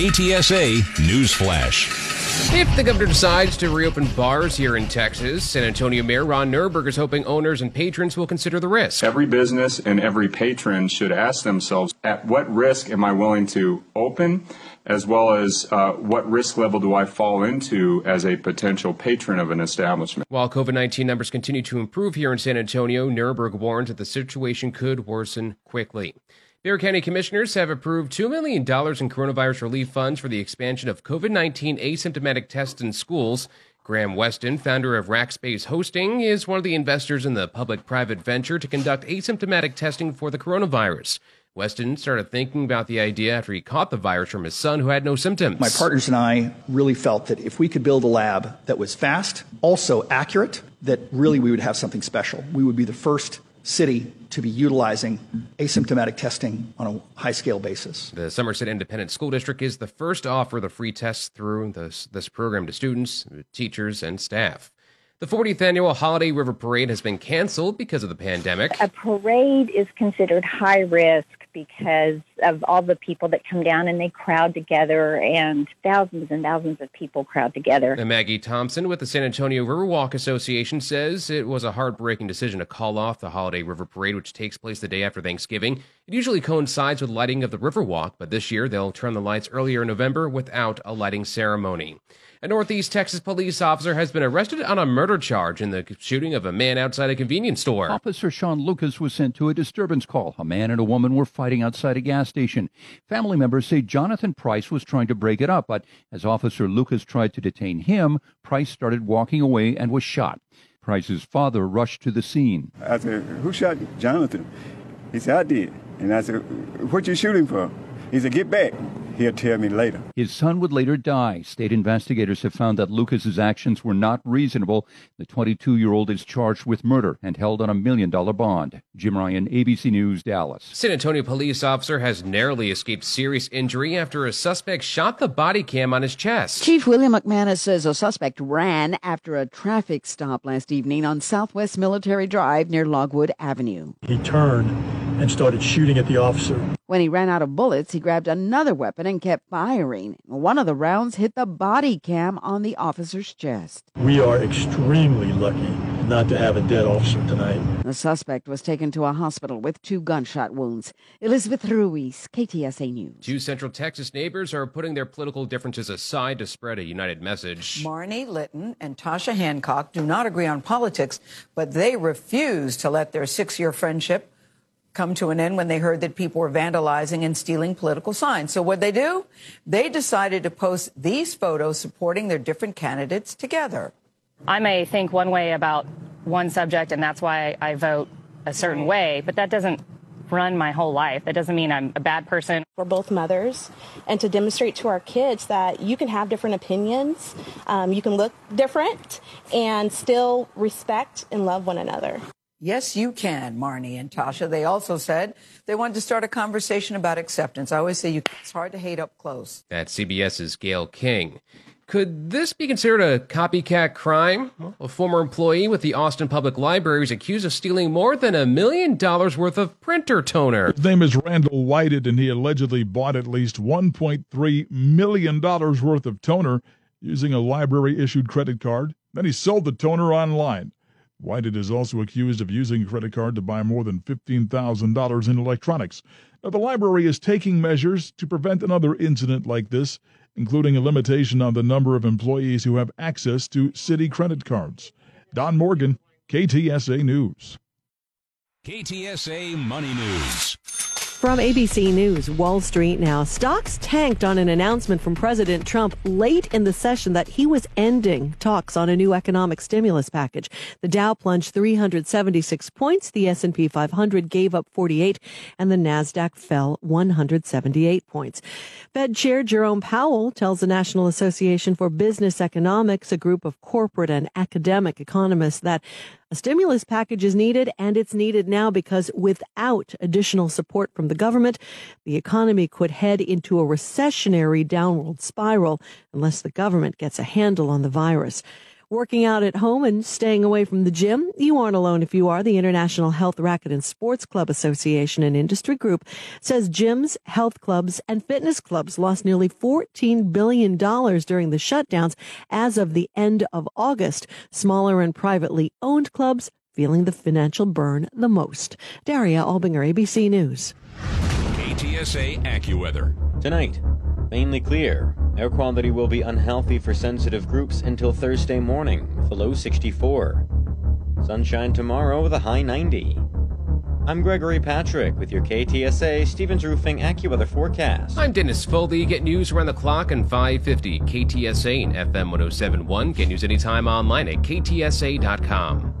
KTSA News Flash. If the governor decides to reopen bars here in Texas, San Antonio Mayor Ron Nirenberg is hoping owners and patrons will consider the risk. Every business and every patron should ask themselves, at what risk am I willing to open? As well as uh, what risk level do I fall into as a potential patron of an establishment? While COVID 19 numbers continue to improve here in San Antonio, Nirenberg warns that the situation could worsen quickly. Bexar County commissioners have approved $2 million in coronavirus relief funds for the expansion of COVID 19 asymptomatic tests in schools. Graham Weston, founder of Rackspace Hosting, is one of the investors in the public private venture to conduct asymptomatic testing for the coronavirus. Weston started thinking about the idea after he caught the virus from his son who had no symptoms. My partners and I really felt that if we could build a lab that was fast, also accurate, that really we would have something special. We would be the first city to be utilizing asymptomatic testing on a high scale basis. The Somerset Independent School District is the first to offer the free tests through this, this program to students, teachers, and staff. The 40th annual Holiday River Parade has been canceled because of the pandemic. A parade is considered high risk because of all the people that come down and they crowd together and thousands and thousands of people crowd together. And Maggie Thompson with the San Antonio Riverwalk Association says it was a heartbreaking decision to call off the Holiday River Parade, which takes place the day after Thanksgiving. It usually coincides with lighting of the Riverwalk, but this year they'll turn the lights earlier in November without a lighting ceremony. A Northeast Texas police officer has been arrested on a murder charge in the shooting of a man outside a convenience store. Officer Sean Lucas was sent to a disturbance call. A man and a woman were fighting outside a gas station. Family members say Jonathan Price was trying to break it up, but as Officer Lucas tried to detain him, Price started walking away and was shot. Price's father rushed to the scene. I said, Who shot Jonathan? He said, I did. And I said, What you shooting for? He said, Get back. He'll tell me later. His son would later die. State investigators have found that Lucas's actions were not reasonable. The 22 year old is charged with murder and held on a million dollar bond. Jim Ryan, ABC News, Dallas. San Antonio police officer has narrowly escaped serious injury after a suspect shot the body cam on his chest. Chief William McManus says a suspect ran after a traffic stop last evening on Southwest Military Drive near Logwood Avenue. He turned and started shooting at the officer. When he ran out of bullets, he grabbed another weapon and kept firing. One of the rounds hit the body cam on the officer's chest. We are extremely lucky not to have a dead officer tonight. The suspect was taken to a hospital with two gunshot wounds. Elizabeth Ruiz, KTSA News. Two Central Texas neighbors are putting their political differences aside to spread a united message. Marnie Litton and Tasha Hancock do not agree on politics, but they refuse to let their six year friendship come to an end when they heard that people were vandalizing and stealing political signs. So what they do? They decided to post these photos supporting their different candidates together. I may think one way about one subject and that's why I vote a certain way, but that doesn't run my whole life. That doesn't mean I'm a bad person. We're both mothers, and to demonstrate to our kids that you can have different opinions, um, you can look different, and still respect and love one another. Yes, you can, Marnie and Tasha. They also said they wanted to start a conversation about acceptance. I always say you, it's hard to hate up close. That's CBS's Gayle King. Could this be considered a copycat crime? Well, a former employee with the Austin Public Library is accused of stealing more than a million dollars worth of printer toner. His name is Randall Whited, and he allegedly bought at least $1.3 million worth of toner using a library issued credit card. Then he sold the toner online. Whited is also accused of using a credit card to buy more than $15,000 in electronics. Now, the library is taking measures to prevent another incident like this including a limitation on the number of employees who have access to city credit cards. Don Morgan, KTSA News. KTSA Money News. From ABC News, Wall Street now. Stocks tanked on an announcement from President Trump late in the session that he was ending talks on a new economic stimulus package. The Dow plunged 376 points, the S&P 500 gave up 48, and the Nasdaq fell 178 points. Fed Chair Jerome Powell tells the National Association for Business Economics, a group of corporate and academic economists, that a stimulus package is needed, and it's needed now because without additional support from the government, the economy could head into a recessionary downward spiral unless the government gets a handle on the virus. Working out at home and staying away from the gym? You aren't alone if you are. The International Health Racquet and Sports Club Association and Industry Group says gyms, health clubs, and fitness clubs lost nearly $14 billion during the shutdowns as of the end of August. Smaller and privately owned clubs feeling the financial burn the most. Daria Albinger, ABC News. KTSA AccuWeather. Tonight, mainly clear. Air quality will be unhealthy for sensitive groups until Thursday morning with a low 64. Sunshine tomorrow with a high 90. I'm Gregory Patrick with your KTSA Stevens Roofing AccuWeather forecast. I'm Dennis Foley. Get news around the clock on 550 KTSA and FM 1071. Get news anytime online at ktsa.com.